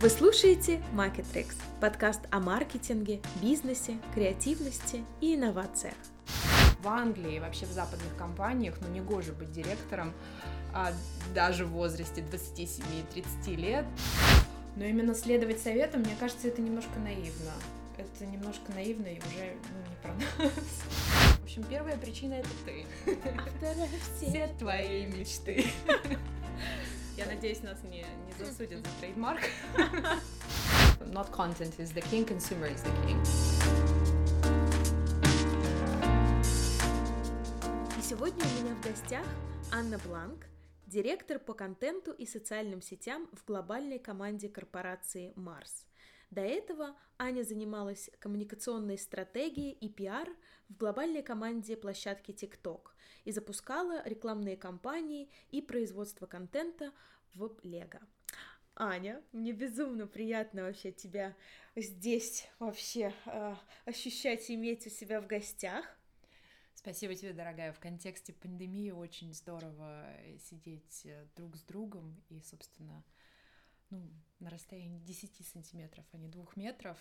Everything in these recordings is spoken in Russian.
Вы слушаете Marketrix, подкаст о маркетинге, бизнесе, креативности и инновациях. В Англии, вообще в западных компаниях, ну не гоже быть директором, а даже в возрасте 27-30 лет. Но именно следовать советам, мне кажется, это немножко наивно. Это немножко наивно и уже ну, не про нас. В общем, первая причина это ты. А вторая Все твои мечты. Я надеюсь, нас не, не засудят за трейдмарк. Not content is the king, consumer is the king. И сегодня у меня в гостях Анна Бланк, директор по контенту и социальным сетям в глобальной команде корпорации Марс. До этого Аня занималась коммуникационной стратегией и пиар в глобальной команде площадки TikTok и запускала рекламные кампании и производство контента в Лего. Аня, мне безумно приятно вообще тебя здесь вообще э, ощущать и иметь у себя в гостях. Спасибо тебе, дорогая. В контексте пандемии очень здорово сидеть э, друг с другом и, собственно, ну, на расстоянии 10 сантиметров, а не двух метров.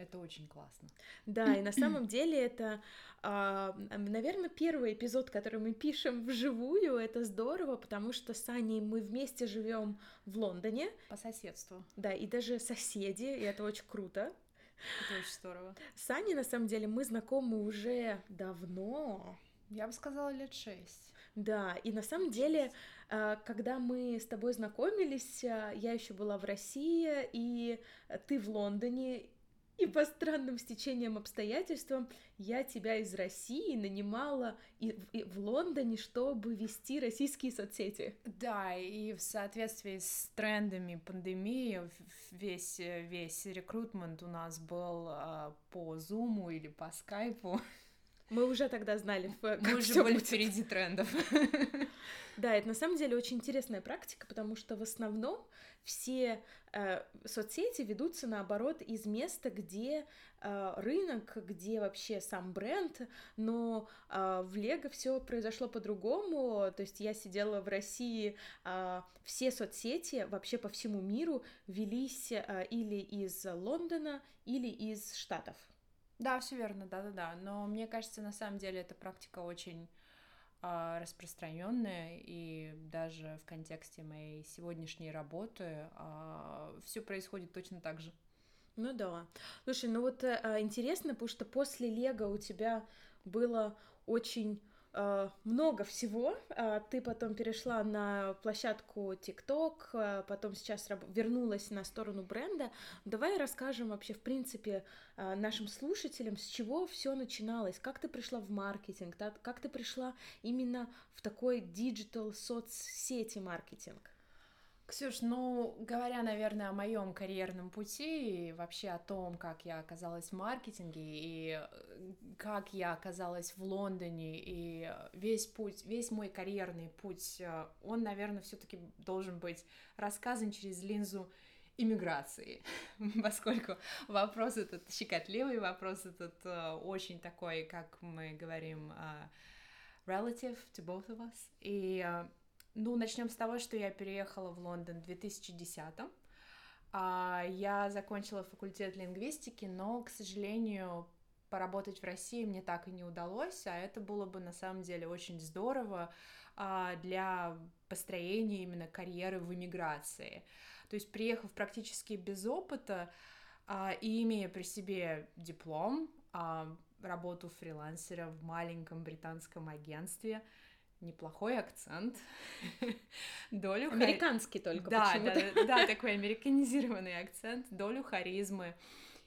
Это очень классно. Да, и на самом деле это, а, наверное, первый эпизод, который мы пишем вживую. Это здорово, потому что с Аней мы вместе живем в Лондоне. По соседству. Да, и даже соседи, и это очень круто. Это очень здорово. С Аней, на самом деле, мы знакомы уже давно. Я бы сказала, лет шесть. Да, и на самом деле, а, когда мы с тобой знакомились, а, я еще была в России, и ты в Лондоне, и по странным стечениям обстоятельствам я тебя из России нанимала и, и в Лондоне, чтобы вести российские соцсети. Да, и в соответствии с трендами пандемии весь, весь рекрутмент у нас был а, по Зуму или по Скайпу. Мы уже тогда знали, как Мы уже были будет. впереди трендов. Да, это на самом деле очень интересная практика, потому что в основном все э, соцсети ведутся наоборот из места, где э, рынок, где вообще сам бренд, но э, в Лего все произошло по-другому. То есть я сидела в России, э, все соцсети вообще по всему миру велись э, или из Лондона, или из Штатов. Да, все верно, да-да-да. Но мне кажется, на самом деле эта практика очень э, распространенная, и даже в контексте моей сегодняшней работы э, а, все происходит точно так же. Ну да. Слушай, ну вот э, интересно, потому что после Лего у тебя было очень много всего. А ты потом перешла на площадку TikTok, э, потом сейчас вернулась на сторону бренда. Давай расскажем вообще, в принципе, э, нашим слушателям, с чего все начиналось, как ты пришла в маркетинг, как ты пришла именно в такой digital соцсети маркетинг. Ксюш, ну, говоря, наверное, о моем карьерном пути и вообще о том, как я оказалась в маркетинге и э, как я оказалась в Лондоне и весь путь, весь мой карьерный путь, э, он, наверное, все-таки должен быть рассказан через линзу иммиграции, поскольку вопрос этот щекотливый, вопрос этот э, очень такой, как мы говорим, relative to both of us, и ну, начнем с того, что я переехала в Лондон в 2010 а, Я закончила факультет лингвистики, но, к сожалению, поработать в России мне так и не удалось, а это было бы на самом деле очень здорово а, для построения именно карьеры в эмиграции. То есть, приехав практически без опыта а, и имея при себе диплом, работу фрилансера в маленьком британском агентстве, неплохой акцент, долю... Американский хар... только да, да, да, такой американизированный акцент, долю харизмы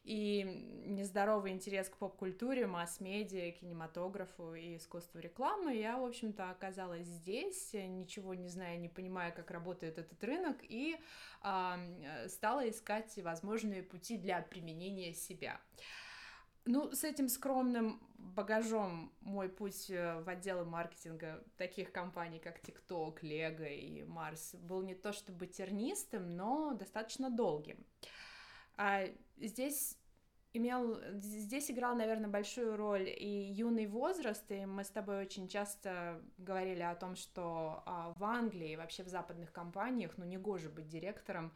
и нездоровый интерес к поп-культуре, масс-медиа, кинематографу и искусству рекламы, я, в общем-то, оказалась здесь, ничего не зная, не понимая, как работает этот рынок, и э, стала искать возможные пути для применения себя. Ну, с этим скромным багажом мой путь э, в отделы маркетинга таких компаний, как TikTok, Lego и Mars, был не то чтобы тернистым, но достаточно долгим. А здесь имел, здесь играл, наверное, большую роль и юный возраст, и мы с тобой очень часто говорили о том, что а, в Англии, вообще в западных компаниях, ну, не гоже быть директором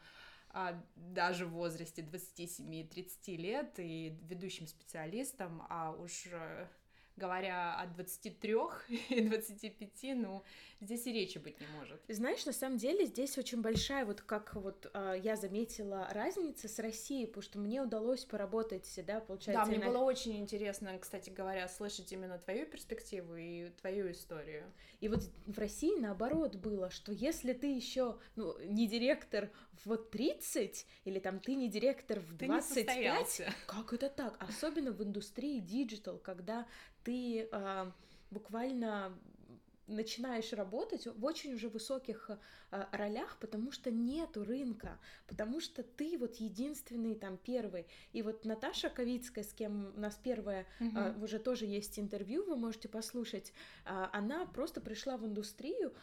даже в возрасте 27-30 лет и ведущим специалистом, а уж э, говоря о 23 и 25, ну, здесь и речи быть не может. Знаешь, на самом деле здесь очень большая, вот как вот э, я заметила, разница с Россией, потому что мне удалось поработать, да, получается... Да, мне на... было очень интересно, кстати говоря, слышать именно твою перспективу и твою историю. И вот в России наоборот было, что если ты еще, ну, не директор в 30, или там ты не директор в 25, как это так? Особенно в индустрии digital, когда ты э, буквально начинаешь работать в очень уже высоких э, ролях, потому что нету рынка, потому что ты вот единственный там первый. И вот Наташа Ковицкая, с кем у нас первое угу. уже тоже есть интервью, вы можете послушать, э, она просто пришла в индустрию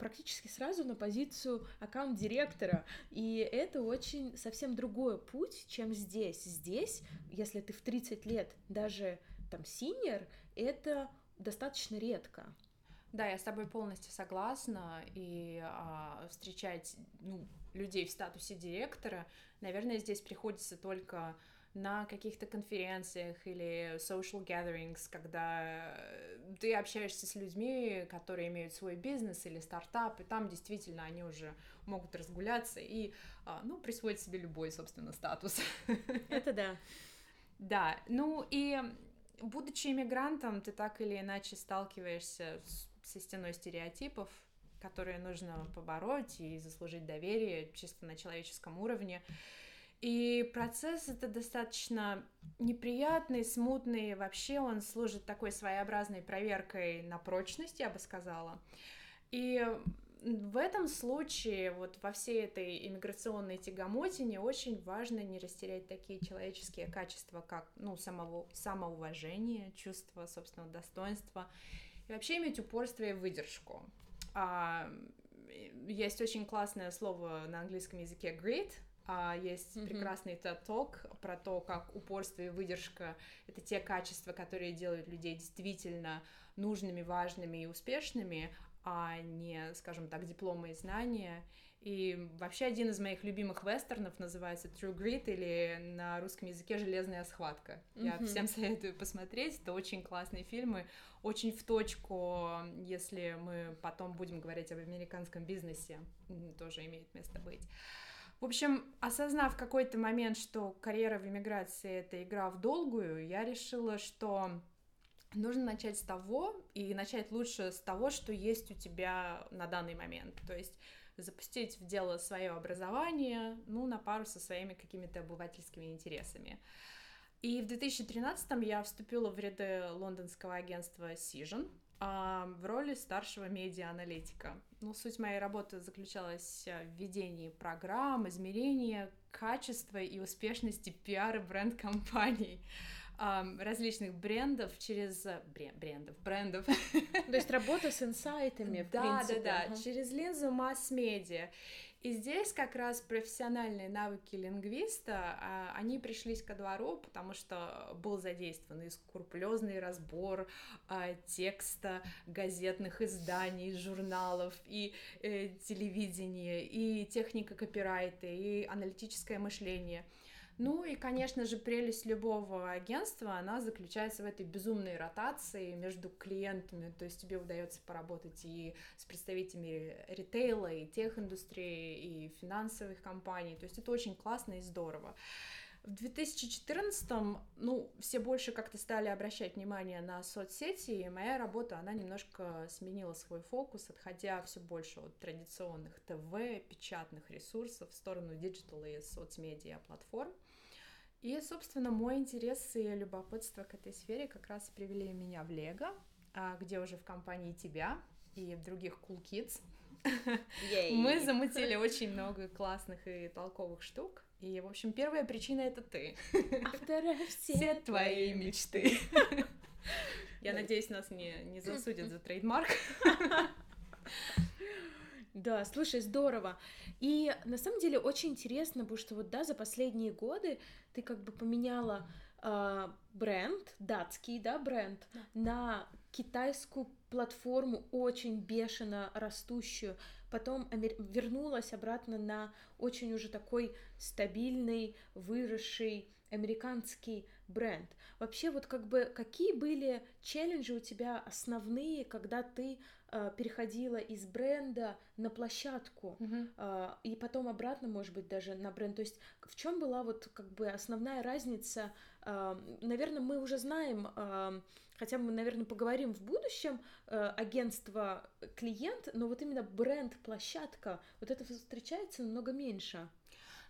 практически сразу на позицию аккаунт-директора, и это очень совсем другой путь, чем здесь. Здесь, если ты в 30 лет даже там синер, это достаточно редко. Да, я с тобой полностью согласна. И а, встречать ну, людей в статусе директора, наверное, здесь приходится только на каких-то конференциях или social gatherings, когда ты общаешься с людьми, которые имеют свой бизнес или стартап, и там действительно они уже могут разгуляться и, а, ну, присвоить себе любой, собственно, статус. Это да. Да, ну и будучи иммигрантом, ты так или иначе сталкиваешься с, со стеной стереотипов, которые нужно побороть и заслужить доверие чисто на человеческом уровне. И процесс это достаточно неприятный, смутный, вообще он служит такой своеобразной проверкой на прочность, я бы сказала. И в этом случае, вот во всей этой иммиграционной тягомотине очень важно не растерять такие человеческие качества, как, ну, самого, самоуважение, чувство собственного достоинства, и вообще иметь упорство и выдержку. А, есть очень классное слово на английском языке grit, а есть mm-hmm. прекрасный Talk про то, как упорство и выдержка — это те качества, которые делают людей действительно нужными, важными и успешными, а не, скажем так, дипломы и знания. И вообще один из моих любимых вестернов называется True Grit или на русском языке Железная схватка. Mm-hmm. Я всем советую посмотреть. Это очень классные фильмы, очень в точку, если мы потом будем говорить об американском бизнесе, тоже имеет место быть. В общем, осознав какой-то момент, что карьера в эмиграции — это игра в долгую, я решила, что нужно начать с того, и начать лучше с того, что есть у тебя на данный момент. То есть запустить в дело свое образование, ну, на пару со своими какими-то обывательскими интересами. И в 2013 я вступила в ряды лондонского агентства Сижен в роли старшего медиа-аналитика. Ну, суть моей работы заключалась в ведении программ, измерении качества и успешности пиара бренд-компаний различных брендов через э, брендов, брендов. То есть работа с инсайтами, в да, принципе. Да, да, да, через линзу масс-медиа. И здесь как раз профессиональные навыки лингвиста, а, они пришлись ко двору, потому что был задействован и скрупулезный разбор а, текста газетных изданий, журналов, и э, телевидения, и техника копирайта, и аналитическое мышление — ну и, конечно же, прелесть любого агентства, она заключается в этой безумной ротации между клиентами, то есть тебе удается поработать и с представителями ритейла, и тех индустрии, и финансовых компаний, то есть это очень классно и здорово. В 2014 ну, все больше как-то стали обращать внимание на соцсети, и моя работа, она немножко сменила свой фокус, отходя все больше от традиционных ТВ, печатных ресурсов в сторону digital а и соцмедиа платформ. И, собственно, мой интерес и любопытство к этой сфере как раз привели меня в Лего, а, где уже в компании тебя и других Cool Kids мы замутили очень много классных и толковых штук. И, в общем, первая причина — это ты. А вторая — все твои мечты. Я надеюсь, нас не, не засудят за трейдмарк. Да, слушай, здорово. И на самом деле очень интересно, потому что вот да, за последние годы ты как бы поменяла э, бренд, датский, да, бренд, да. на китайскую платформу очень бешено растущую, потом вернулась обратно на очень уже такой стабильный, выросший американский бренд. Вообще, вот как бы какие были челленджи у тебя основные, когда ты э, переходила из бренда на площадку mm-hmm. э, и потом обратно, может быть, даже на бренд. То есть в чем была вот как бы основная разница? Э, наверное, мы уже знаем. Э, хотя мы, наверное, поговорим в будущем, э, агентство клиент, но вот именно бренд, площадка, вот это встречается намного меньше.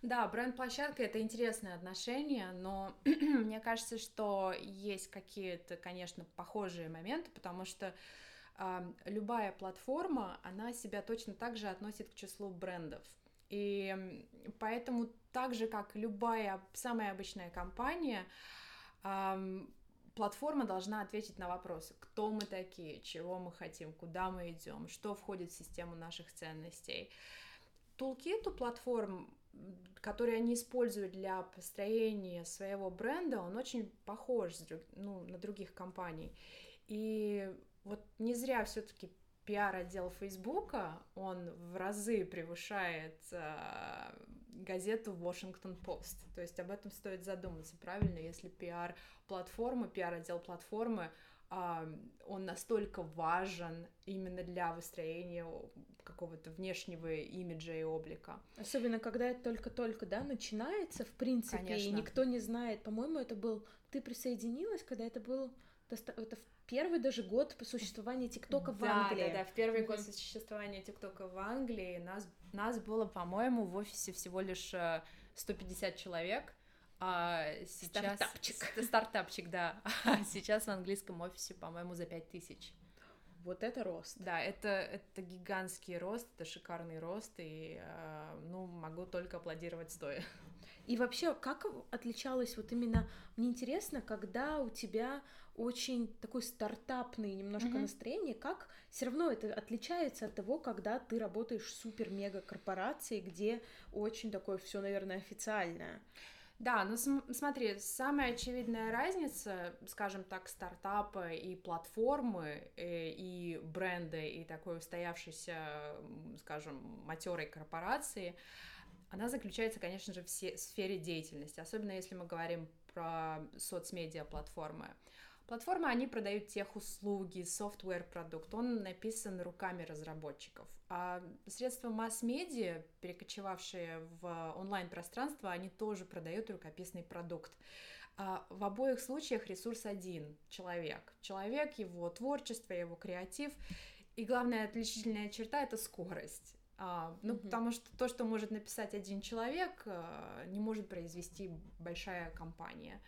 Да, бренд-площадка это интересное отношение, но мне кажется, что есть какие-то, конечно, похожие моменты, потому что э, любая платформа, она себя точно так же относит к числу брендов. И поэтому так же, как любая самая обычная компания, э, платформа должна ответить на вопросы, кто мы такие, чего мы хотим, куда мы идем, что входит в систему наших ценностей. Тулкит у платформ который они используют для построения своего бренда, он очень похож ну, на других компаний. И вот не зря все-таки пиар-отдел Фейсбука, он в разы превышает э, газету Washington Post. То есть об этом стоит задуматься, правильно, если пиар-платформа, пиар-отдел платформы, он настолько важен именно для выстроения какого-то внешнего имиджа и облика. Особенно, когда это только-только, да, начинается, в принципе, Конечно. и никто не знает. По-моему, это был... Ты присоединилась, когда это был... Это в первый даже год по существованию ТикТока в Англии. Да, да, в первый mm-hmm. год существования ТикТока в Англии нас, нас было, по-моему, в офисе всего лишь 150 э, человек, а сейчас... Стартапчик. Стартапчик, да. А сейчас в английском офисе, по-моему, за 5000. Вот это рост. Да, это, это гигантский рост, это шикарный рост, и, э, ну, могу только аплодировать стоя. И вообще, как отличалось вот именно, мне интересно, когда у тебя очень такой стартапный немножко mm-hmm. настроение, как все равно это отличается от того, когда ты работаешь в супер-мега корпорации, где очень такое все, наверное, официальное. Да, ну смотри, самая очевидная разница, скажем так, стартапа и платформы, и, э, и бренда, и такой устоявшейся, скажем, матерой корпорации, она заключается, конечно же, в сфере деятельности, особенно если мы говорим про соцмедиа платформы. Они продают тех услуги, софтвер продукт, он написан руками разработчиков. А средства масс-медиа, перекочевавшие в онлайн-пространство, они тоже продают рукописный продукт. А в обоих случаях ресурс один — человек. Человек, его творчество, его креатив. И главная отличительная черта — это скорость. А, ну, mm-hmm. потому что то, что может написать один человек, а, не может произвести большая компания.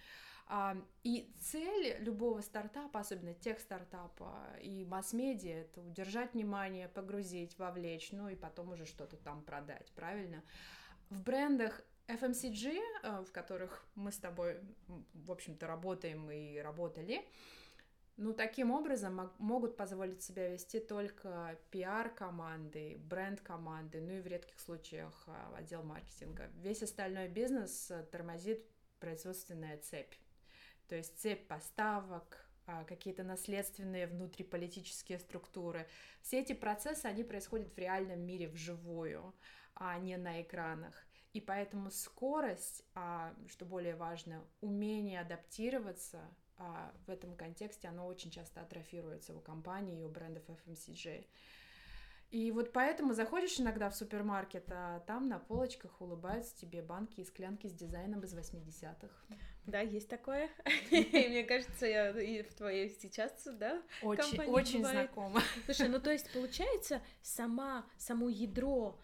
И цель любого стартапа, особенно тех стартапа и масс-медиа, это удержать внимание, погрузить, вовлечь, ну и потом уже что-то там продать, правильно? В брендах FMCG, э, в которых мы с тобой, в общем-то, работаем и работали, ну, таким образом могут позволить себя вести только пиар-команды, бренд-команды, ну и в редких случаях э, отдел маркетинга. Весь остальной бизнес э, тормозит производственная цепь то есть цепь поставок, а, какие-то наследственные внутриполитические структуры. Все эти процессы, они происходят в реальном мире вживую, а не на экранах. И поэтому скорость, а, что более важно, умение адаптироваться а, в этом контексте, оно очень часто атрофируется у компаний и у брендов FMCG. И вот поэтому заходишь иногда в супермаркет, а там на полочках улыбаются тебе банки и склянки с дизайном из 80-х. Да, есть такое. Мне кажется, я и в твоей сейчас, да, Очень, очень знакомо. Слушай, ну то есть получается сама, само ядро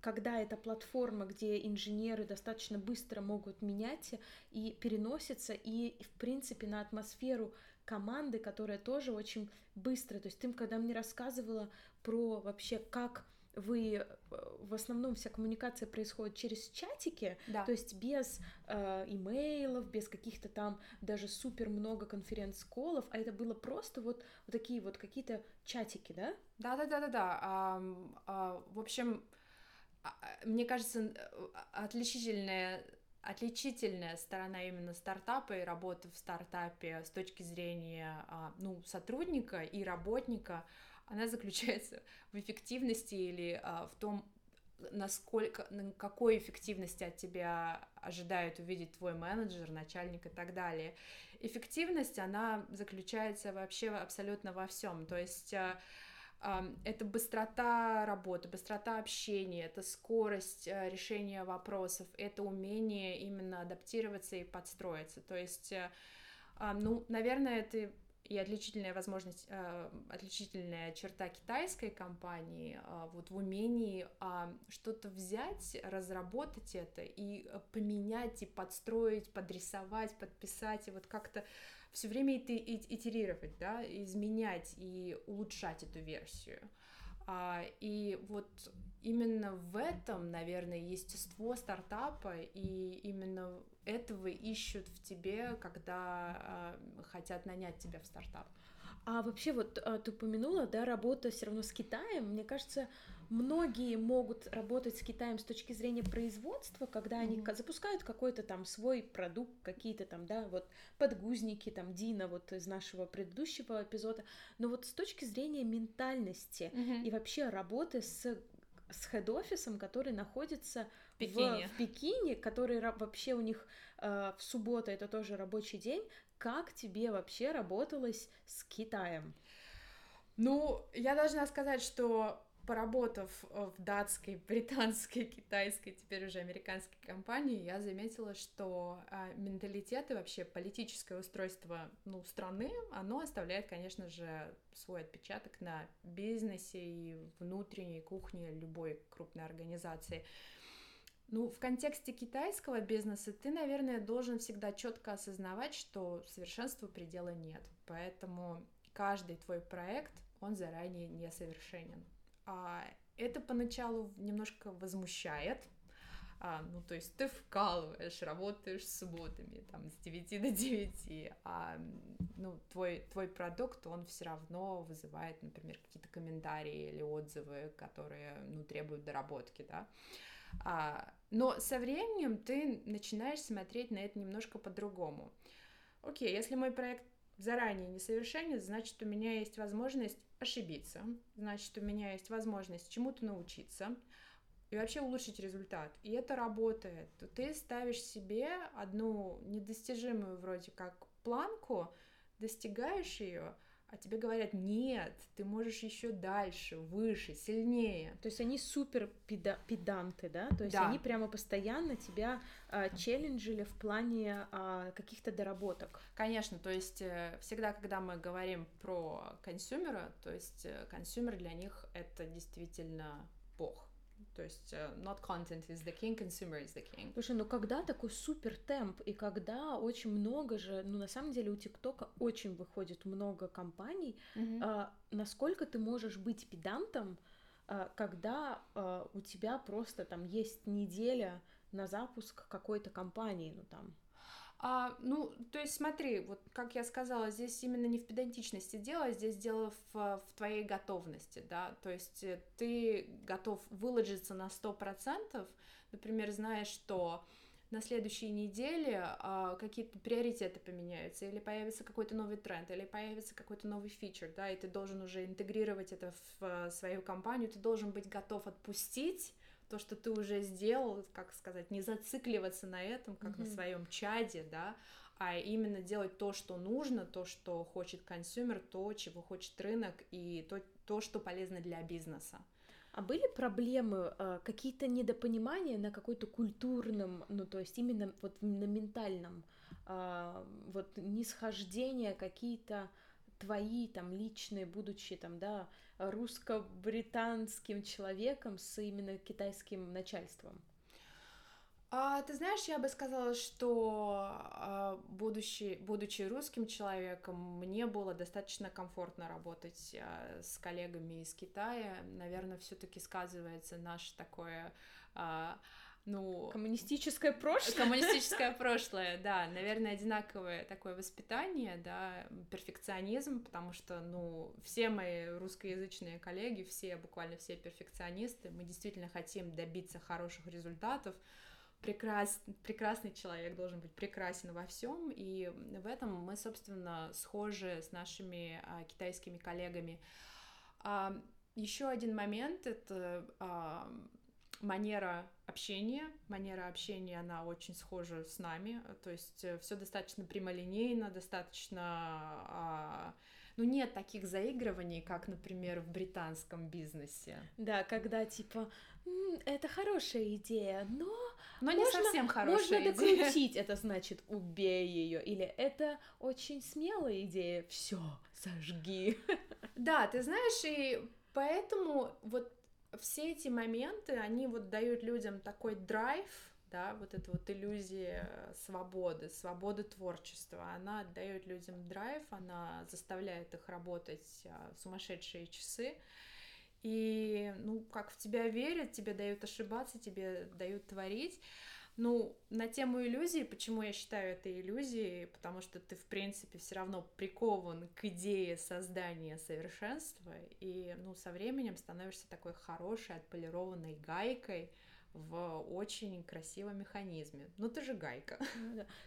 когда это платформа, где инженеры достаточно быстро могут менять и переносятся, и, в принципе, на атмосферу команды, которая тоже очень быстро. То есть ты, когда мне рассказывала про вообще, как вы э, в основном вся коммуникация происходит через чатики, да. то есть без э, имейлов, без каких-то там даже супер много конференц-колов, а это было просто вот, вот такие вот какие-то чатики, да? Да, да, да, да, да. А, а, в общем, а, мне кажется, отличительная отличительная сторона именно стартапа и работы в стартапе с точки зрения а, ну, сотрудника и работника, она заключается в эффективности или а, в том, насколько, на какой эффективности от тебя ожидает увидеть твой менеджер, начальник и так далее. Эффективность, она заключается вообще абсолютно во всем. То есть а, это быстрота работы, быстрота общения, это скорость решения вопросов, это умение именно адаптироваться и подстроиться. То есть, ну, наверное, это и отличительная возможность, э, отличительная черта китайской компании вот в умении что-то взять, разработать это и поменять, и подстроить, подрисовать, подписать, и вот как-то все время итерировать, да, изменять и улучшать эту версию. А, и вот именно в этом, наверное, естество стартапа, и именно этого ищут в тебе, когда а, хотят нанять тебя в стартап. А вообще вот а, ты упомянула, да, работа все равно с Китаем. Мне кажется, многие могут работать с Китаем с точки зрения производства, когда они mm-hmm. запускают какой-то там свой продукт, какие-то там, да, вот подгузники, там Дина вот из нашего предыдущего эпизода. Но вот с точки зрения ментальности mm-hmm. и вообще работы с с хед-офисом, который находится в Пекине, в, в Пекине который вообще у них э, в субботу это тоже рабочий день. Как тебе вообще работалось с Китаем? Ну, я должна сказать, что поработав в датской, британской, китайской, теперь уже американской компании, я заметила, что а, менталитет и вообще политическое устройство ну, страны, оно оставляет, конечно же, свой отпечаток на бизнесе и внутренней кухне любой крупной организации. Ну, в контексте китайского бизнеса ты, наверное, должен всегда четко осознавать, что совершенству предела нет. Поэтому каждый твой проект, он заранее несовершенен. А, это поначалу немножко возмущает, а, ну, то есть ты вкалываешь, работаешь субботами, там, с 9 до 9, а, ну, твой, твой продукт, он все равно вызывает, например, какие-то комментарии или отзывы, которые, ну, требуют доработки, да, а, но со временем ты начинаешь смотреть на это немножко по-другому. Окей, если мой проект заранее несовершенен, значит, у меня есть возможность ошибиться, значит, у меня есть возможность чему-то научиться и вообще улучшить результат. И это работает. Ты ставишь себе одну недостижимую вроде как планку, достигаешь ее, а тебе говорят, нет, ты можешь еще дальше, выше, сильнее. То есть они супер педа педанты, да? То есть да. они прямо постоянно тебя э, челленджили в плане э, каких-то доработок. Конечно, то есть э, всегда, когда мы говорим про consumer а, то есть э, consumer для них это действительно бог. То есть uh, not content is the king, consumer is the king. Слушай, ну когда такой супер темп, и когда очень много же, ну на самом деле у ТикТока очень выходит много компаний, mm-hmm. а, насколько ты можешь быть педантом, а, когда а, у тебя просто там есть неделя на запуск какой-то компании, ну там а, ну, то есть смотри, вот как я сказала, здесь именно не в педантичности дело, а здесь дело в, в твоей готовности, да, то есть э, ты готов выложиться на 100%, например, знаешь, что на следующей неделе а, какие-то приоритеты поменяются, или появится какой-то новый тренд, или появится какой-то новый фичер, да, и ты должен уже интегрировать это в, в свою компанию, ты должен быть готов отпустить то, что ты уже сделал, как сказать, не зацикливаться на этом, как mm-hmm. на своем чаде, да, а именно делать то, что нужно, то, что хочет consumer, то, чего хочет рынок, и то, то что полезно для бизнеса. А были проблемы, а, какие-то недопонимания на какой-то культурном, ну то есть именно вот на ментальном, а, вот нисхождения какие-то твои там личные, будучи там, да, русско-британским человеком с именно китайским начальством? А, ты знаешь, я бы сказала, что а, будучи, будучи русским человеком, мне было достаточно комфортно работать а, с коллегами из Китая. Наверное, все-таки сказывается наше такое а, ну... Коммунистическое прошлое. Коммунистическое прошлое, да, наверное, одинаковое такое воспитание, да, перфекционизм, потому что, ну, все мои русскоязычные коллеги, все, буквально все перфекционисты, мы действительно хотим добиться хороших результатов, прекрас... прекрасный человек должен быть прекрасен во всем, и в этом мы, собственно, схожи с нашими а, китайскими коллегами. А, еще один момент это а, манера общения. Манера общения, она очень схожа с нами, то есть э, все достаточно прямолинейно, достаточно... А, ну, нет таких заигрываний, как, например, в британском бизнесе. Да, когда типа это хорошая идея, но, но можно, не совсем хорошая можно идея. докрутить, это значит убей ее, или это очень смелая идея, все, сожги. Да, ты знаешь, и поэтому вот все эти моменты, они вот дают людям такой драйв, да, вот эта вот иллюзия свободы, свободы творчества, она дает людям драйв, она заставляет их работать а, в сумасшедшие часы, и, ну, как в тебя верят, тебе дают ошибаться, тебе дают творить. Ну, на тему иллюзии, почему я считаю это иллюзией, потому что ты, в принципе, все равно прикован к идее создания совершенства, и, ну, со временем становишься такой хорошей, отполированной гайкой, в очень красивом механизме. Ну, ты же гайка.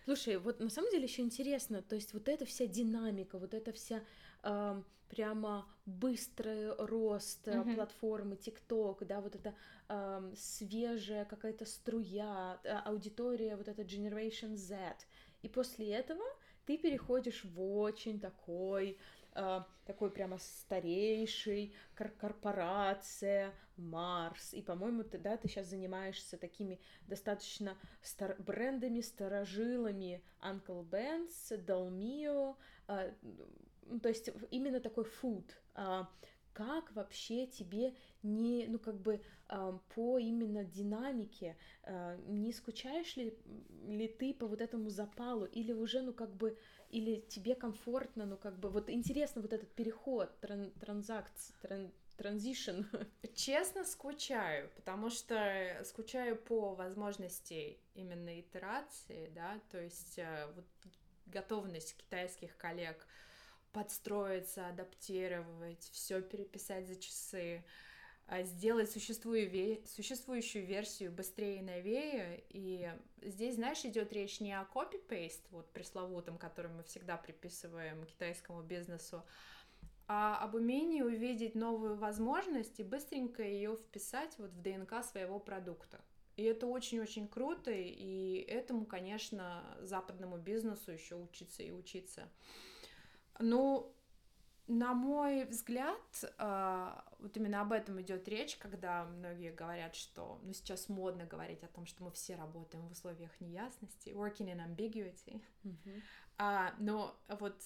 Слушай, вот на самом деле еще интересно, то есть вот эта вся динамика, вот эта вся э, прямо быстрый рост mm-hmm. платформы TikTok, да, вот эта э, свежая какая-то струя, э, аудитория, вот эта Generation Z. И после этого ты переходишь в очень такой Uh, такой прямо старейший кор корпорация Марс. И, по-моему, ты, да, ты сейчас занимаешься такими достаточно стар брендами, старожилами Uncle Ben's, Dalmio, ну, то есть именно такой food, а, как вообще тебе не, ну как бы а, по именно динамике, а, не скучаешь ли, ли ты по вот этому запалу, или уже, ну как бы, или тебе комфортно, ну как бы, вот интересно вот этот переход, тран, транзакт, тран, транзишн. Честно, скучаю, потому что скучаю по возможности именно итерации, да, то есть э, вот готовность китайских коллег подстроиться, адаптировать, все переписать за часы, а, сделать существующую версию быстрее и новее. И здесь, знаешь, идет речь не о copy-paste, вот пресловутом, который мы всегда приписываем китайскому бизнесу, а об умении увидеть новую возможность и быстренько ее вписать вот в ДНК своего продукта. И это очень-очень круто, и этому, конечно, западному бизнесу еще учиться и учиться. Ну, на мой взгляд, а, вот именно об этом идет речь, когда многие говорят, что, ну, сейчас модно говорить о том, что мы все работаем в условиях неясности, working in ambiguity, mm-hmm. а, но вот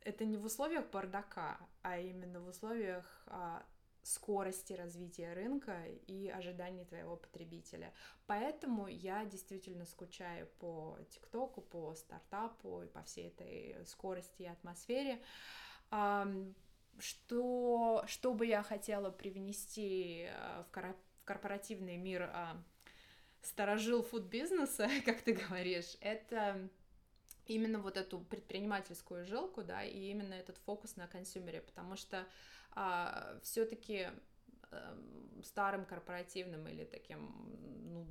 это не в условиях бардака, а именно в условиях а, скорости развития рынка и ожиданий твоего потребителя. Поэтому я действительно скучаю по ТикТоку, по стартапу и по всей этой скорости и атмосфере. Что, что бы я хотела привнести э, в корпоративный мир а, сторожил фуд-бизнеса, как ты говоришь, это именно вот эту предпринимательскую жилку, да, и именно этот фокус на консюмере, потому что все-таки а, эм, старым корпоративным или таким ну,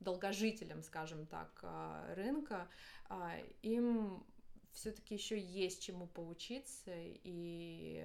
долгожителям, скажем так, а, рынка, а, им все-таки еще есть чему поучиться и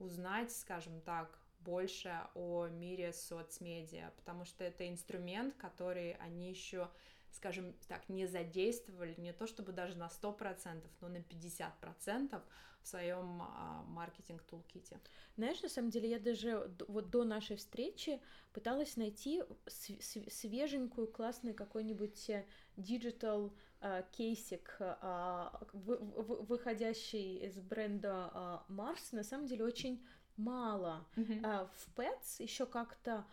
узнать, скажем так, больше о мире соцмедиа, потому что это инструмент, который они еще скажем так, не задействовали, не то чтобы даже на 100%, но на 50% в своем а, маркетинг- toolkit е. Знаешь, на самом деле я даже вот до нашей встречи пыталась найти свеженькую, классный какой-нибудь digital э, кейсик, э, выходящий из бренда Mars, на самом деле очень мало. Mm-hmm. В Pets еще как-то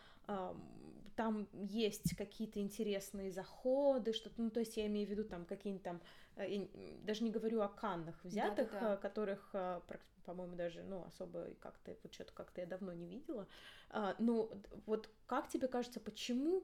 там есть какие-то интересные заходы, что-то, ну, то есть я имею в виду там какие-нибудь там, э, даже не говорю о каннах взятых, да, да, да. которых, э, по-моему, даже, ну, особо как-то, вот что-то как-то я давно не видела. А, ну, вот как тебе кажется, почему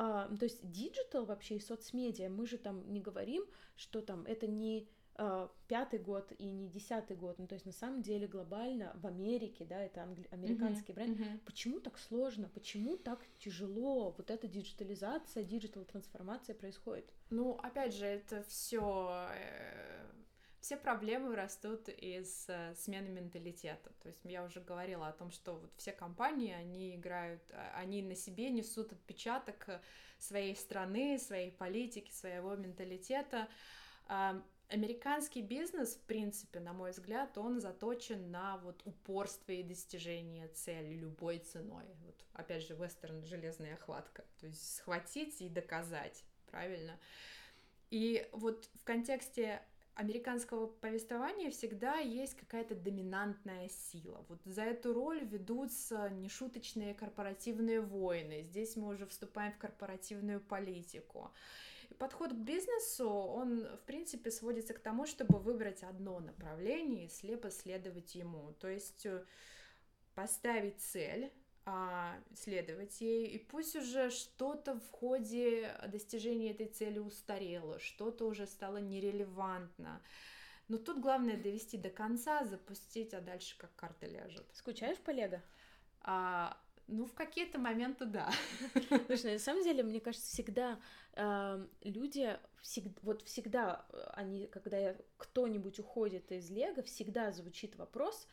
а, то есть digital вообще и соцмедиа, мы же там не говорим, что там это не э, пятый год и не десятый год. Ну, то есть на самом деле глобально в Америке, да, это англи- американский mm-hmm. бренд. Mm-hmm. Почему так сложно? Почему так тяжело? Вот эта диджитализация, digital-трансформация происходит? Ну, опять же, это все э, все проблемы растут из э, смены менталитета. То есть я уже говорила о том, что вот все компании, они играют, они на себе несут отпечаток своей страны, своей политики, своего менталитета. Американский бизнес, в принципе, на мой взгляд, он заточен на вот упорство и достижение цели любой ценой. Вот, опять же, вестерн железная хватка. То есть схватить и доказать, правильно? И вот в контексте американского повествования всегда есть какая-то доминантная сила. Вот за эту роль ведутся нешуточные корпоративные войны. Здесь мы уже вступаем в корпоративную политику. Подход к бизнесу, он, в принципе, сводится к тому, чтобы выбрать одно направление и слепо следовать ему. То есть э, поставить цель, а, следовать ей, и пусть уже что-то в ходе достижения этой цели устарело, что-то уже стало нерелевантно. Но тут главное довести до конца, запустить, а дальше как карта ляжет. Скучаешь по Лего? А, ну, в какие-то моменты да. Слушай, на самом деле, мне кажется, всегда э, люди, всегда, вот всегда они, когда кто-нибудь уходит из Лего, всегда звучит вопрос,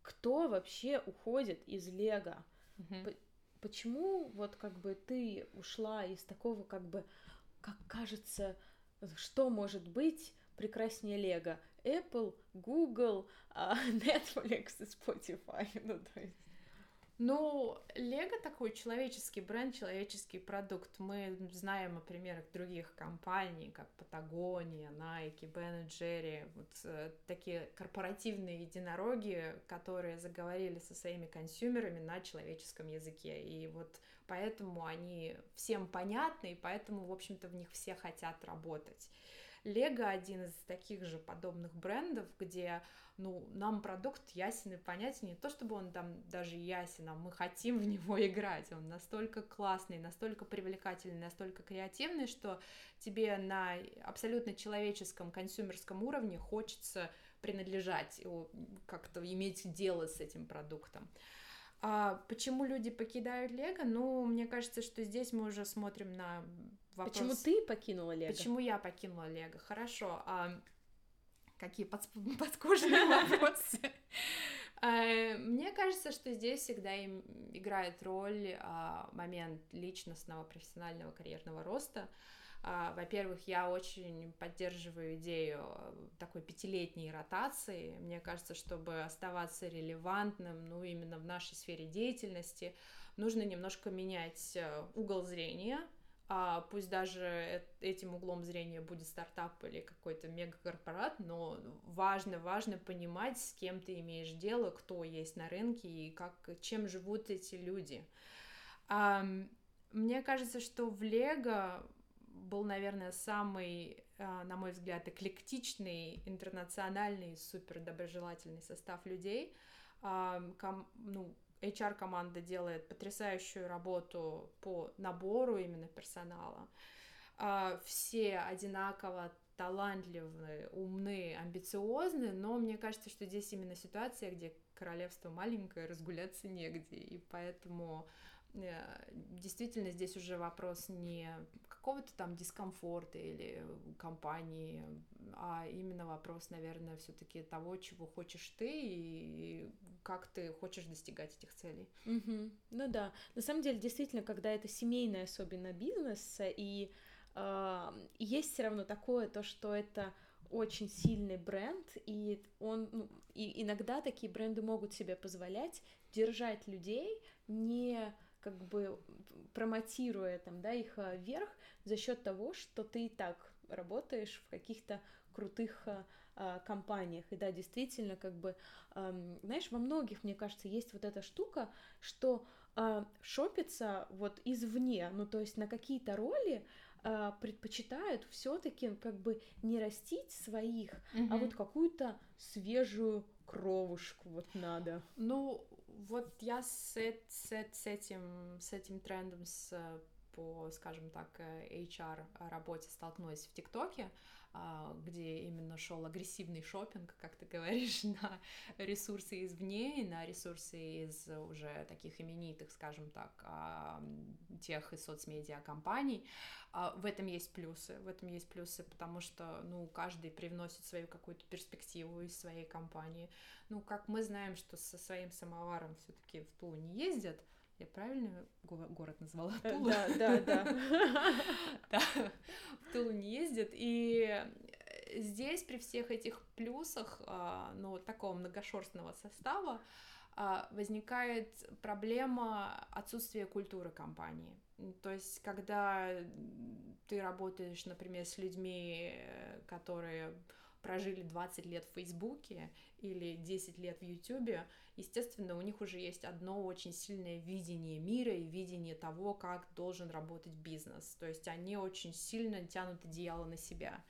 кто вообще уходит из Лего? Угу. Почему вот как бы ты ушла из такого как бы, как кажется, что может быть прекраснее Лего? Apple, Google, а, Netflix и Spotify. Ну, то есть... Ну, Лего такой человеческий бренд, человеческий продукт. Мы знаем о примерах других компаний, как Патагония, Nike, Ben Jerry, вот э, такие корпоративные единороги, которые заговорили со своими консюмерами на человеческом языке. И вот поэтому они всем понятны, и поэтому, в общем-то, в них все хотят работать. Лего один из таких же подобных брендов, где ну, нам продукт ясен и понятен, не то чтобы он там даже ясен, а мы хотим в него играть, он настолько классный, настолько привлекательный, настолько креативный, что тебе на абсолютно человеческом консюмерском уровне хочется принадлежать, как-то иметь дело с этим продуктом. А почему люди покидают Лего? Ну, мне кажется, что здесь мы уже смотрим на вопрос... Почему ты покинула Лего? Почему я покинула Лего? Хорошо. А какие под... подкожные вопросы? А, мне кажется, что здесь всегда играет роль а, момент личностного, профессионального, карьерного роста. А, во-первых, я очень поддерживаю идею такой пятилетней ротации. Мне кажется, чтобы оставаться релевантным, ну, именно в нашей сфере деятельности, нужно немножко менять э, угол зрения, а пусть даже этим углом зрения будет стартап или какой-то мегакорпорат, но важно, важно понимать, с кем ты имеешь дело, кто есть на рынке и как, чем живут эти люди. А, мне кажется, что в Лего был, наверное, самый, а, на мой взгляд, эклектичный, интернациональный, супер доброжелательный состав людей. Ком, ну, HR-команда делает потрясающую работу по набору именно персонала. А, все одинаково талантливые, умные, амбициозные, но мне кажется, что здесь именно ситуация, где королевство маленькое, разгуляться негде, и поэтому действительно здесь уже вопрос не какого-то там дискомфорта или компании, а именно вопрос, наверное, все-таки того, чего хочешь ты и как ты хочешь достигать этих целей. Угу. Ну да, на самом деле действительно, когда это семейный особенно бизнес и э, есть все равно такое то, что это очень сильный бренд, и он, ну, и иногда такие бренды могут себе позволять держать людей не как бы промотируя там, да, их а, вверх за счет того, что ты и так работаешь в каких-то крутых а, а, компаниях. И да, действительно, как бы, а, знаешь, во многих, мне кажется, есть вот эта штука, что а, шопится вот извне, ну то есть на какие-то роли а, предпочитают все-таки как бы не растить своих, mm-hmm. а вот какую-то свежую кровушку вот надо. Ну, вот я с, с, с, этим, с этим трендом с, по, скажем так, HR работе столкнулась в ТикТоке, а, где именно шел агрессивный шопинг, как ты говоришь, на ресурсы извне и на ресурсы из уже таких именитых, скажем так, а, тех из соцмедиа компаний. А, в этом есть плюсы, в этом есть плюсы, потому что, ну, каждый привносит свою какую-то перспективу из своей компании. Ну, как мы знаем, что со своим самоваром все-таки в Тулу не ездят, я правильно город назвала? Э, Тулу? Да, да, да. да. В Тулу не ездят. И э, здесь при всех этих плюсах, а, ну, такого многошерстного состава, а, возникает проблема отсутствия культуры компании. То есть, когда ты работаешь, например, с людьми, э, которые прожили 20 лет в Фейсбуке или 10 лет в Ютубе, естественно, у них уже есть одно очень сильное видение мира и видение того, как должен работать бизнес. То есть они очень сильно тянут одеяло на себя.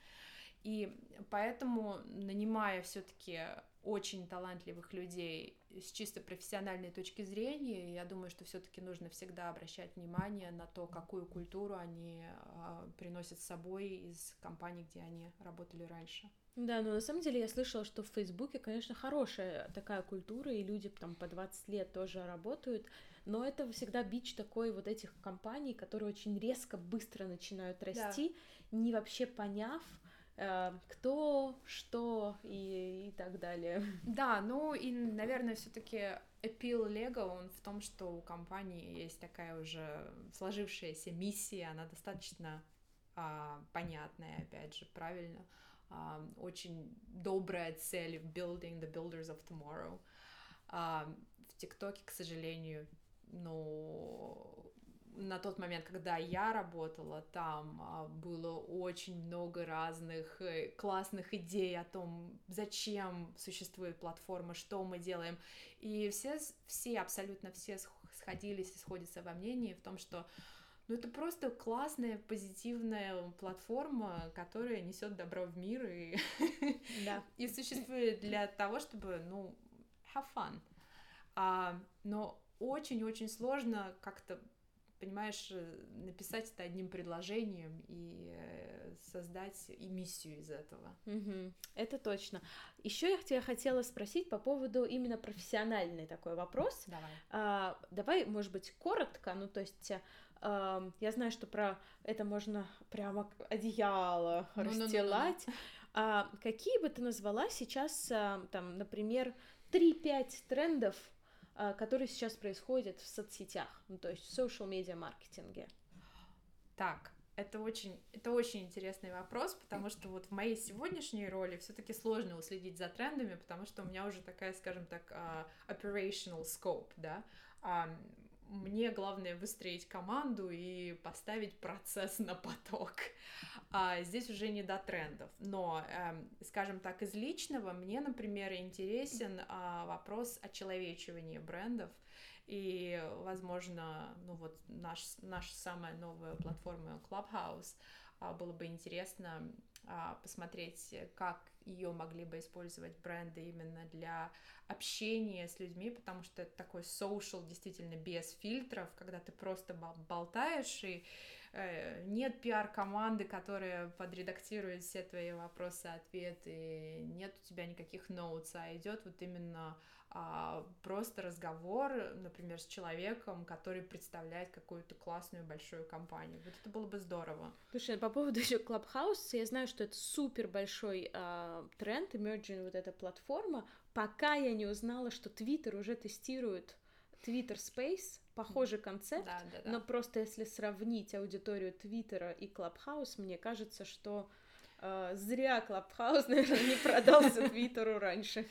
И поэтому, нанимая все-таки очень талантливых людей с чисто профессиональной точки зрения, я думаю, что все-таки нужно всегда обращать внимание на то, какую культуру они э, приносят с собой из компаний, где они работали раньше. Да, но на самом деле я слышала, что в Фейсбуке, конечно, хорошая такая культура, и люди там по 20 лет тоже работают, но это всегда бич такой вот этих компаний, которые очень резко, быстро начинают расти, да. не вообще поняв, э, кто, что и, и так далее. Да, ну и, наверное, все-таки appeal Lego, он в том, что у компании есть такая уже сложившаяся миссия, она достаточно а, понятная, опять же, правильно очень добрая цель в building the builders of tomorrow. В ТикТоке, к сожалению, ну, на тот момент, когда я работала, там а, было очень много разных э, классных идей о том, зачем существует платформа, что мы делаем. И все, все абсолютно все сходились и сходятся во мнении в том, что ну, это просто классная, позитивная платформа, которая несет добро в мир и, да. и существует для того, чтобы, ну, have fun. А, но очень-очень сложно как-то понимаешь, написать это одним предложением и э, создать и миссию из этого. Угу, это точно. Еще я тебя хотела спросить по поводу именно профессиональный такой вопрос. Давай. А, давай, может быть, коротко, ну то есть я знаю, что про это можно прямо одеяло ну, расстилать. Ну, ну, а какие бы ты назвала сейчас, а, там, например, 3-5 трендов, а, которые сейчас происходят в соцсетях, ну, то есть в social media маркетинге? Так, это очень, это очень интересный вопрос, потому что вот в моей сегодняшней роли все-таки сложно уследить за трендами, потому что у меня уже такая, скажем так, uh, operational scope, да. Um, мне главное выстроить команду и поставить процесс на поток. А здесь уже не до трендов. Но, э, скажем так, из личного мне, например, интересен вопрос очеловечивания брендов. И, возможно, ну вот наш, наша самая новая платформа Clubhouse э, было бы интересно э, посмотреть, как ее могли бы использовать бренды именно для общения с людьми, потому что это такой social действительно без фильтров, когда ты просто болтаешь и э, нет пиар-команды, которая подредактирует все твои вопросы, ответы, нет у тебя никаких ноутс, а идет вот именно а, просто разговор, например, с человеком, который представляет какую-то классную большую компанию. Вот это было бы здорово. Слушай, по поводу еще Clubhouse, я знаю, что это супер большой а, тренд, emerging вот эта платформа, пока я не узнала, что Twitter уже тестирует Twitter Space, похожий концепт, да, да, да. но просто если сравнить аудиторию Твиттера и Clubhouse, мне кажется, что зря Клабхаус, наверное, не продался Твиттеру раньше.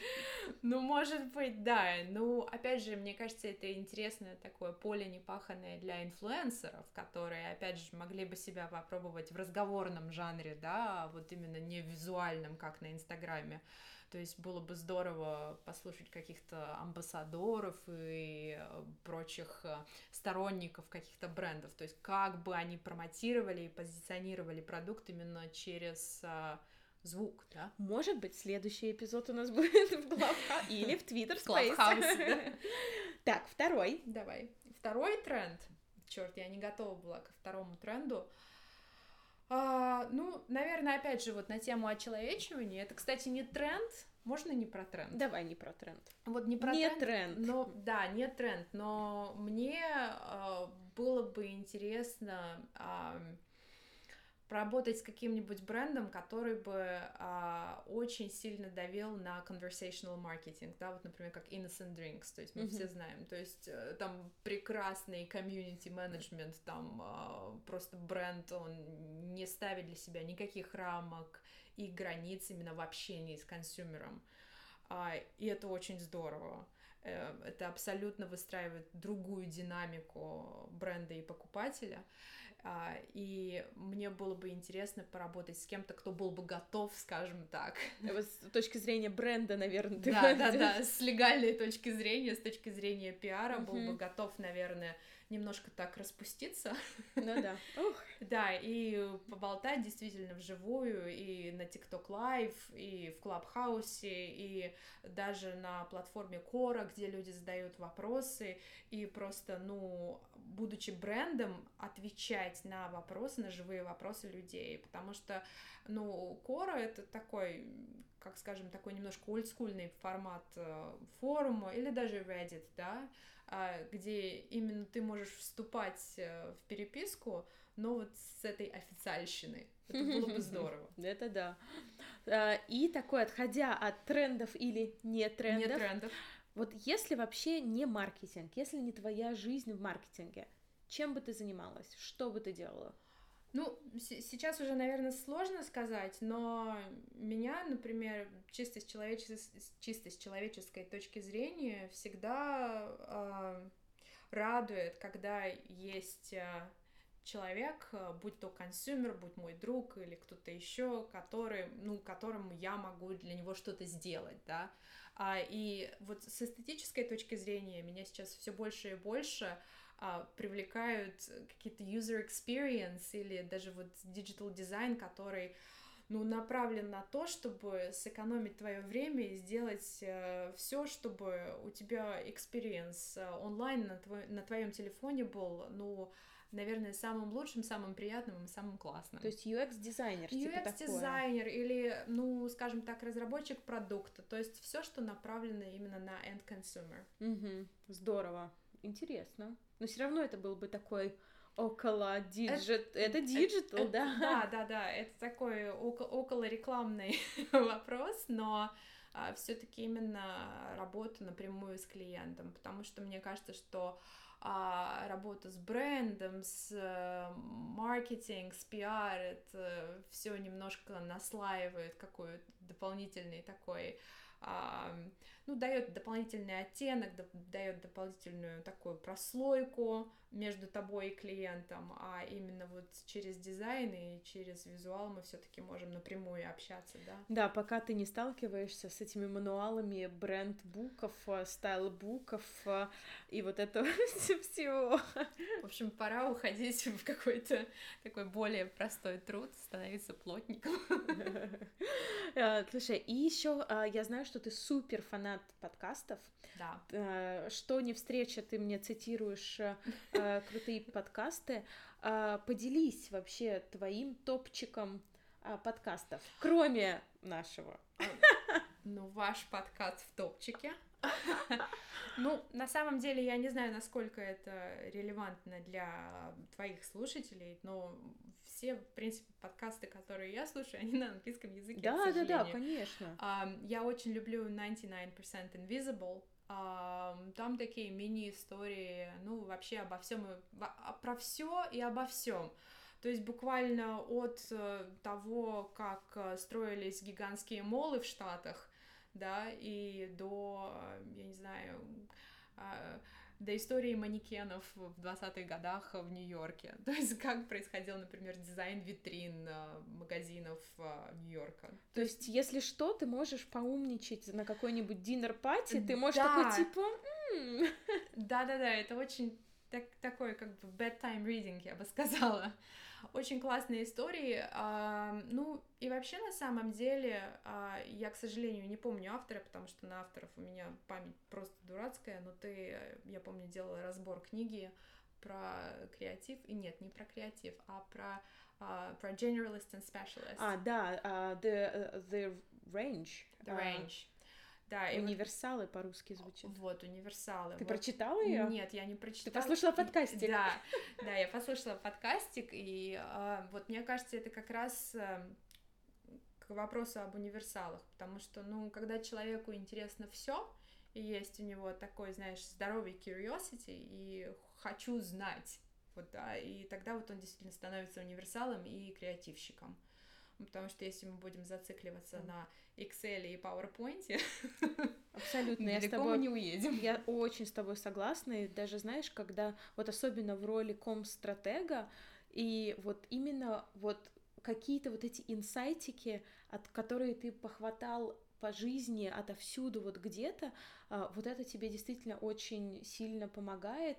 Ну, может быть, да. Ну, опять же, мне кажется, это интересное такое поле непаханное для инфлюенсеров, которые, опять же, могли бы себя попробовать в разговорном жанре, да, вот именно не визуальном, как на Инстаграме. То есть было бы здорово послушать каких-то амбассадоров и э, прочих э, сторонников каких-то брендов. То есть как бы они промотировали и позиционировали продукт именно через э, звук, да? Может быть, следующий эпизод у нас будет в Клабхаус или в Твиттер Space. Так, второй. Давай. Второй тренд черт, я не готова была ко второму тренду. А, ну, наверное, опять же, вот на тему очеловечивания, это, кстати, не тренд, можно не про тренд? Давай не про тренд. Вот не про не тренд. тренд. Но, да, не тренд, но мне э, было бы интересно э, поработать с каким-нибудь брендом, который бы а, очень сильно давил на conversational marketing, да, вот, например, как Innocent Drinks, то есть мы mm-hmm. все знаем, то есть э, там прекрасный community management, там а, просто бренд, он не ставит для себя никаких рамок и границ именно в общении с консюмером, а, и это очень здорово. Э, это абсолютно выстраивает другую динамику бренда и покупателя. И мне было бы интересно поработать с кем-то, кто был бы готов, скажем так. С точки зрения бренда, наверное, ты Да, да, да, с легальной точки зрения, с точки зрения пиара, был бы готов, наверное, немножко так распуститься. Ну да. Ух. Да, и поболтать действительно вживую, и на TikTok Live, и в Клабхаусе, и даже на платформе Кора, где люди задают вопросы, и просто, ну, будучи брендом, отвечать на вопросы, на живые вопросы людей, потому что, ну, Кора — это такой как скажем, такой немножко олдскульный формат э, форума или даже Reddit, да, где именно ты можешь вступать э, в переписку, но вот с этой официальщиной. Это было бы здорово. Это да. А, и такой, отходя от трендов или не трендов, не трендов. вот если вообще не маркетинг, если не твоя жизнь в маркетинге, чем бы ты занималась? Что бы ты делала? Ну, сейчас уже, наверное, сложно сказать, но меня, например, чисто с, человечес... чисто с человеческой точки зрения всегда э, радует, когда есть э, человек, э, будь то consumer, будь мой друг или кто-то еще, который, ну, которому я могу для него что-то сделать, да. А, и вот с эстетической точки зрения меня сейчас все больше и больше а, привлекают какие-то user experience или даже вот digital design, который ну, направлен на то, чтобы сэкономить твое время и сделать э, все, чтобы у тебя experience э, онлайн на, твой, на твоем телефоне был, ну, наверное, самым лучшим, самым приятным и самым классным. То есть UX-дизайнер, типа UX-дизайнер или, ну, скажем так, разработчик продукта. То есть все, что направлено именно на end consumer. Угу, здорово, интересно. Но все равно это был бы такой около digit. Это, это digital, да? Да, да, да. Это такой около, около рекламный вопрос, но а, все-таки именно работа напрямую с клиентом, потому что мне кажется, что а, работа с брендом, с э, маркетинг, с пиар, это все немножко наслаивает какой-то дополнительный такой а, ну, дает дополнительный оттенок, дает дополнительную такую прослойку между тобой и клиентом, а именно вот через дизайн и через визуал мы все-таки можем напрямую общаться, да? Да, пока ты не сталкиваешься с этими мануалами бренд-буков, стайл-буков и вот это всего. В общем, пора уходить в какой-то такой более простой труд, становиться плотником. А, слушай, и еще я знаю, что ты супер фанат подкастов. Да. А, что не встреча, ты мне цитируешь крутые подкасты. Поделись вообще твоим топчиком подкастов, кроме нашего. Ну, ваш подкаст в топчике. Ну, на самом деле, я не знаю, насколько это релевантно для твоих слушателей, но все, в принципе, подкасты, которые я слушаю, они на английском языке, Да, да, да, конечно. Я очень люблю 99% Invisible, там такие мини-истории, ну, вообще обо всем, про все и обо всем. То есть буквально от э, того, как э, строились гигантские молы в Штатах, да, и до, я не знаю, а, до истории манекенов в 20-х годах в Нью-Йорке. То есть как происходил, например, дизайн витрин а, магазинов а, Нью-Йорка. То есть, если что, ты можешь поумничать на какой-нибудь динер-пати, ты можешь да. такой типа... Да-да-да, это очень так, такой как бы bedtime reading, я бы сказала. Очень классные истории. А, ну, и вообще, на самом деле, а, я, к сожалению, не помню автора, потому что на авторов у меня память просто дурацкая, но ты, я помню, делала разбор книги про креатив, и нет, не про креатив, а про, uh, про generalist and specialist. А, да, uh, the, the range. The range. Да, и универсалы вот, по-русски звучит. Вот, универсалы. Ты вот. прочитала ее? Нет, я не прочитала. Ты послушала подкастик? Да, да, я послушала подкастик, и а, вот мне кажется, это как раз а, к вопросу об универсалах, потому что, ну, когда человеку интересно все, и есть у него такой, знаешь, здоровый curiosity, и хочу знать, вот, да, и тогда вот он действительно становится универсалом и креативщиком. Потому что если мы будем зацикливаться mm. на Excel и PowerPoint, абсолютно я с тобой не уедем. Я очень с тобой согласна, и даже знаешь, когда вот особенно в роли ком-стратега, и вот именно вот какие-то вот эти инсайтики, от которые ты похватал по жизни отовсюду вот где-то, а, вот это тебе действительно очень сильно помогает,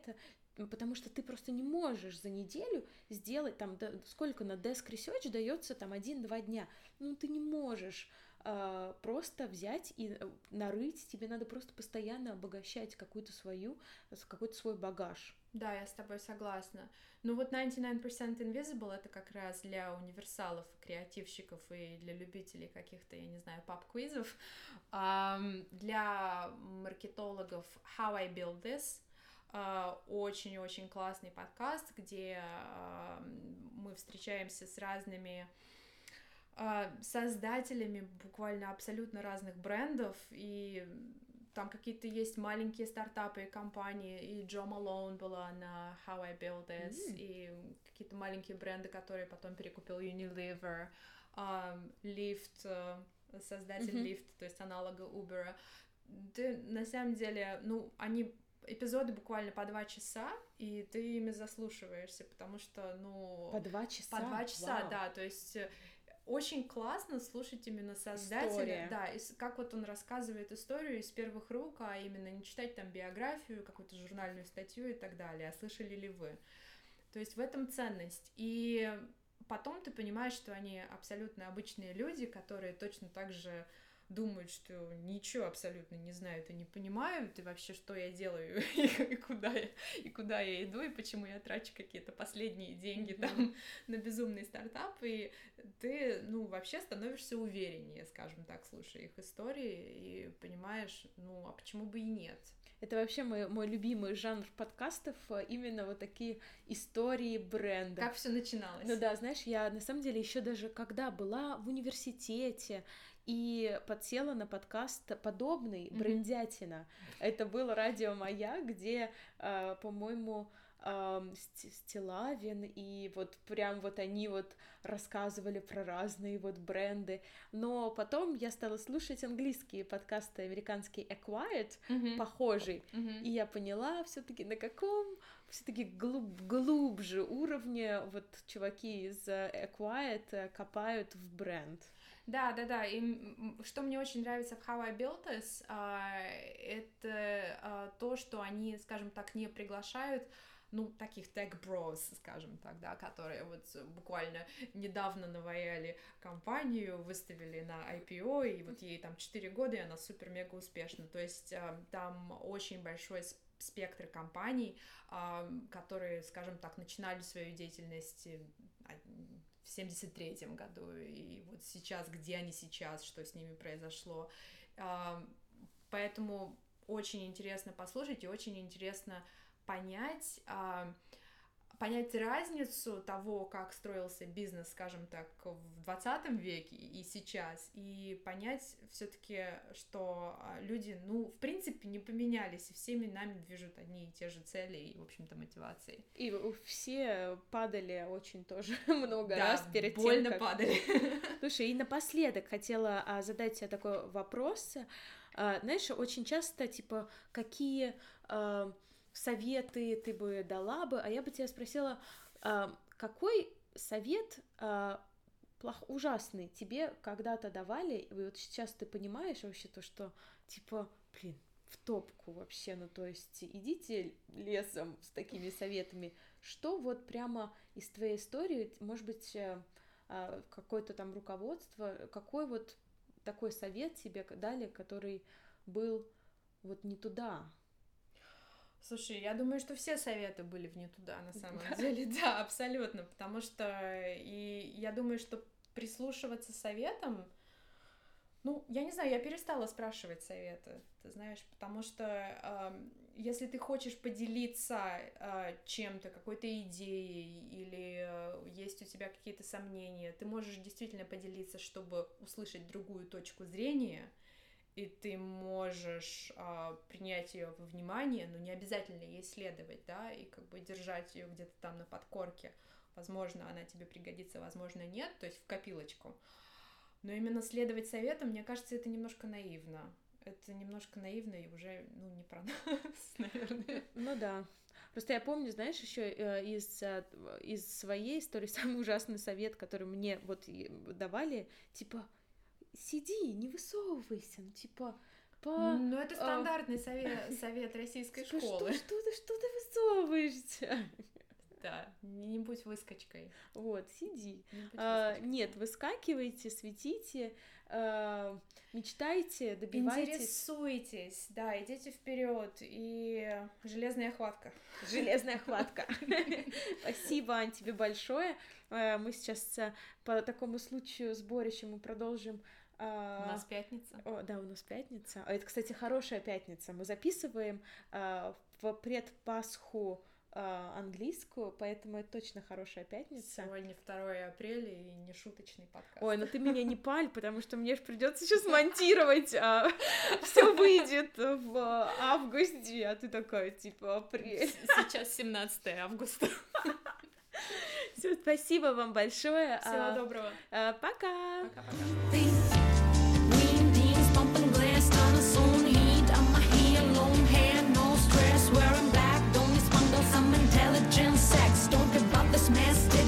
потому что ты просто не можешь за неделю сделать там, да, сколько на desk research дается там один-два дня, ну ты не можешь э, просто взять и э, нарыть, тебе надо просто постоянно обогащать какую-то свою, какой-то свой багаж. Да, я с тобой согласна. Ну вот 99% Invisible это как раз для универсалов, креативщиков и для любителей каких-то, я не знаю, пап-квизов. Um, для маркетологов How I Build This — очень-очень классный подкаст, где мы встречаемся с разными создателями буквально абсолютно разных брендов, и там какие-то есть маленькие стартапы и компании, и Джо Малоун была на How I Build This, mm. и какие-то маленькие бренды, которые потом перекупил Unilever, Lyft, создатель mm-hmm. Lyft, то есть аналога Uber. Ты, на самом деле, ну, они эпизоды буквально по два часа, и ты ими заслушиваешься, потому что, ну... По два часа? По два часа, Вау. да, то есть э, очень классно слушать именно создателя, История. да, и как вот он рассказывает историю из первых рук, а именно не читать там биографию, какую-то журнальную статью и так далее, а слышали ли вы. То есть в этом ценность. И потом ты понимаешь, что они абсолютно обычные люди, которые точно так же думают, что ничего абсолютно не знают и не понимают, и вообще, что я делаю, и куда я, и куда я иду, и почему я трачу какие-то последние деньги там на безумный стартап, и ты, ну, вообще становишься увереннее, скажем так, слушая их истории, и понимаешь, ну, а почему бы и нет? Это вообще мой, мой любимый жанр подкастов, э, именно вот такие истории бренда. Как все начиналось? Ну да, знаешь, я на самом деле еще даже когда была в университете, и подсела на подкаст подобный «Брендятина». Mm-hmm. Это был радио «Моя», где, э, по-моему, Стилавин, и вот прям вот они вот рассказывали про разные вот бренды. Но потом я стала слушать английские подкасты, американский Acquired, mm-hmm. похожий, mm-hmm. и я поняла все таки на каком все-таки глуб, глубже уровне вот чуваки из Acquired копают в бренд. Да, да, да. И что мне очень нравится в How I Built This, а, это а, то, что они, скажем так, не приглашают ну, таких tech bros, скажем так, да, которые вот буквально недавно наваяли компанию, выставили на IPO, и вот ей там 4 года, и она супер-мега успешна. То есть а, там очень большой спектр компаний, которые, скажем так, начинали свою деятельность в 73-м году, и вот сейчас, где они сейчас, что с ними произошло. Поэтому очень интересно послушать и очень интересно понять, понять разницу того, как строился бизнес, скажем так, в 20 веке и сейчас, и понять все-таки, что а, люди, ну, в принципе, не поменялись, и всеми нами движут одни и те же цели и, в общем-то, мотивации. И все падали очень тоже много да, раз перед больно тем, как... падали. Слушай, и напоследок хотела а, задать тебе такой вопрос. А, знаешь, очень часто, типа, какие советы ты бы дала бы, а я бы тебя спросила, а, какой совет а, плох, ужасный тебе когда-то давали, и вот сейчас ты понимаешь вообще то, что, типа, блин, в топку вообще, ну то есть идите лесом с такими советами, что вот прямо из твоей истории, может быть, э, а, какое-то там руководство, какой вот такой совет тебе дали, который был вот не туда, Слушай, я думаю, что все советы были в не туда, на самом деле, да, абсолютно, потому что и я думаю, что прислушиваться советам, ну, я не знаю, я перестала спрашивать советы, ты знаешь, потому что э, если ты хочешь поделиться э, чем-то, какой-то идеей, или э, есть у тебя какие-то сомнения, ты можешь действительно поделиться, чтобы услышать другую точку зрения, и ты можешь э, принять ее во внимание, но не обязательно ей следовать, да, и как бы держать ее где-то там на подкорке. Возможно, она тебе пригодится, возможно, нет, то есть в копилочку. Но именно следовать советам, мне кажется, это немножко наивно. Это немножко наивно и уже, ну, не про нас, наверное. Ну да. Просто я помню, знаешь, еще э, из, э, из своей истории самый ужасный совет, который мне вот давали, типа, сиди, не высовывайся, ну, типа, по... Ну, это а, стандартный совет, совет российской типа, школы. Что, что, ты, что ты высовываешься? Да, не будь выскочкой. Вот, сиди. Не а, нет, выскакивайте, светите, а, мечтайте, добивайтесь. Интересуйтесь, да, идите вперед и железная хватка. Железная хватка. Спасибо, Ань, тебе большое. А, мы сейчас а, по такому случаю сборища мы продолжим у нас пятница. О, да, у нас пятница. Это, кстати, хорошая пятница. Мы записываем в предпасху а, английскую, поэтому это точно хорошая пятница. Сегодня 2 апреля и не шуточный подкаст. Ой, ну ты меня не паль, потому что мне же придется сейчас монтировать, а все выйдет в августе, а ты такая, типа, апрель. Сейчас 17 августа. Все, спасибо вам большое. Всего доброго. А, пока. Пока-пока. Christmas it.